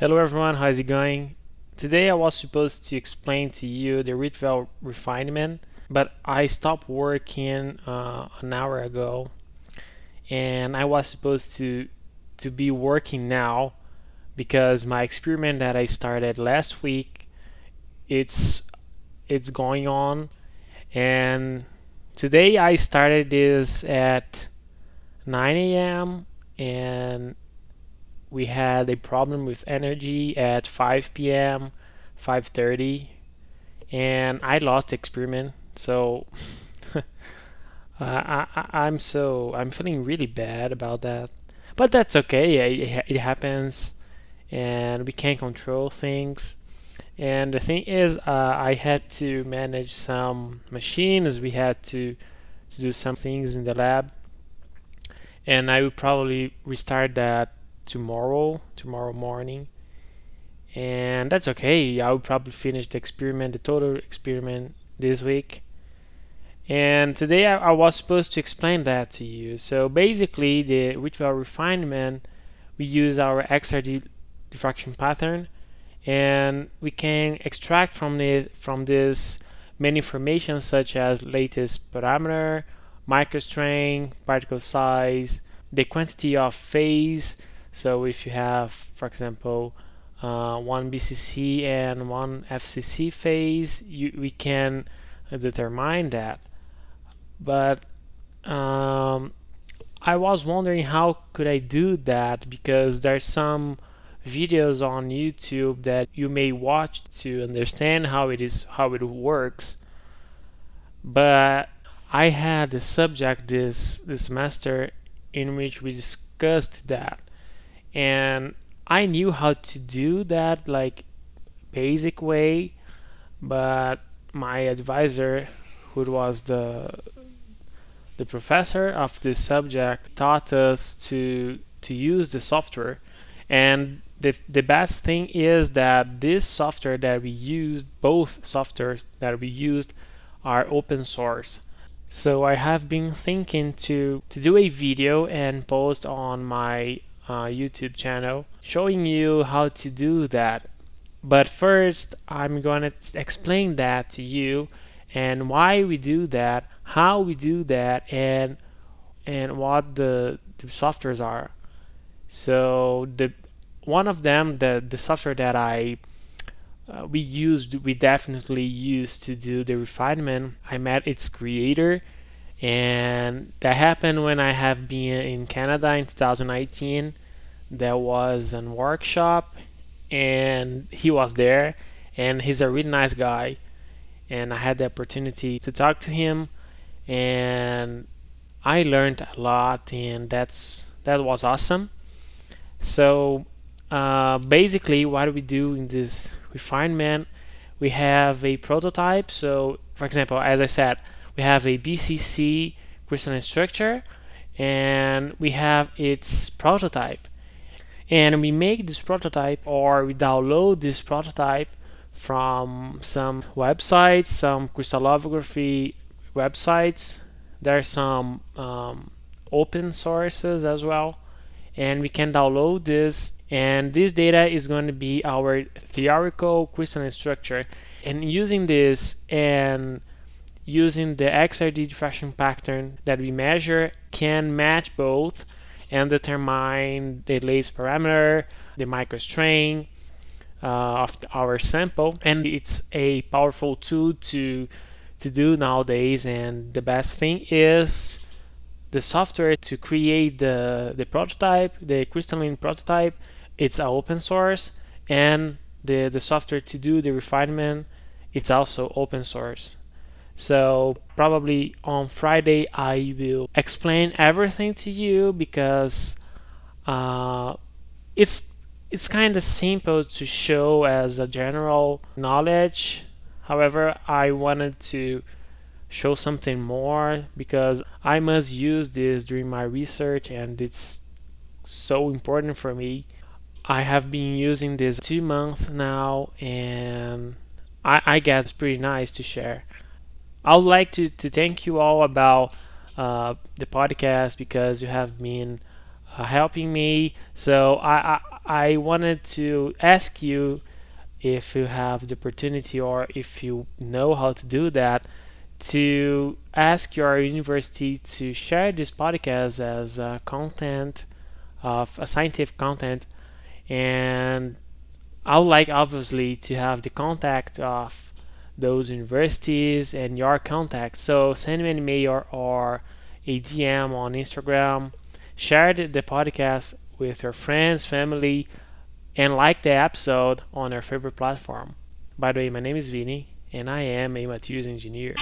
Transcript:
Hello everyone, how's it going? Today I was supposed to explain to you the Rietveld refinement, but I stopped working uh, an hour ago and I was supposed to to be working now because my experiment that I started last week it's it's going on and today I started this at 9 a.m. and we had a problem with energy at 5 p.m 5.30 and i lost the experiment so uh, I, i'm so i'm feeling really bad about that. But that's okay it, it happens and we can't control things. And the thing is uh, i had to manage some machines we had to, to do some things in the lab. And i will probably restart that tomorrow, tomorrow morning. And that's okay. I will probably finish the experiment, the total experiment this week. And today I, I was supposed to explain that to you. So basically, the Rietveld refinement, we use our XRD diffraction pattern, and we can extract from this from this many information such as lattice parameter, microstrain, particle size, the quantity of phase, so if you have, for example, uh, one BCC and one FCC phase, you, we can determine that. But um, I was wondering how could I do that because there's some videos on YouTube that you may watch to understand how it is how it works. But I had a subject this this semester in which we discussed that and I knew how to do that like basic way but my advisor who was the the professor of this subject taught us to to use the software. And the, the best thing is that this software that we used both softwares that we used are open source. So I have been thinking to to do a video and post on my uh, YouTube channel showing you how to do that. But first, I'm going to explain that to you and why we do that, how we do that, and and what the, the softwares are. So the one of them, the the software that I uh, we used, we definitely used to do the refinement. I met its creator, and that happened when I have been in Canada in 2019 there was a workshop and he was there and he's a really nice guy. And I had the opportunity to talk to him and I learned a lot and that's that was awesome. So uh, basically what we do in this refinement? We have a prototype. So for example as I said we have a BCC crystalline structure and we have its prototype and we make this prototype or we download this prototype from some websites, some crystallography websites. There are some um, open sources as well, and we can download this. And this data is going to be our theoretical crystalline structure. And using this and using the XRD diffraction pattern that we measure can match both and determine the lattice parameter, the microstrain uh, of our sample. And it's a powerful tool to to do nowadays. And the best thing is the software to create the the prototype, the crystalline prototype. It's open source, and the the software to do the refinement. It's also open source. So probably on Friday I will explain everything to you because uh, it's it's kind of simple to show as a general knowledge. However, I wanted to show something more because I must use this during my research and it's so important for me. I have been using this two months now and I, I guess it's pretty nice to share. I would like to, to thank you all about uh, the podcast because you have been uh, helping me. So I, I, I wanted to ask you if you have the opportunity or if you know how to do that to ask your university to share this podcast as content of a scientific content and I would like obviously to have the contact of those universities and your contacts. so send me an email or, a DM on Instagram. Share the, podcast with your friends family and like the episode on your favorite platform. By the way my name is Vinny and I am a materials engineer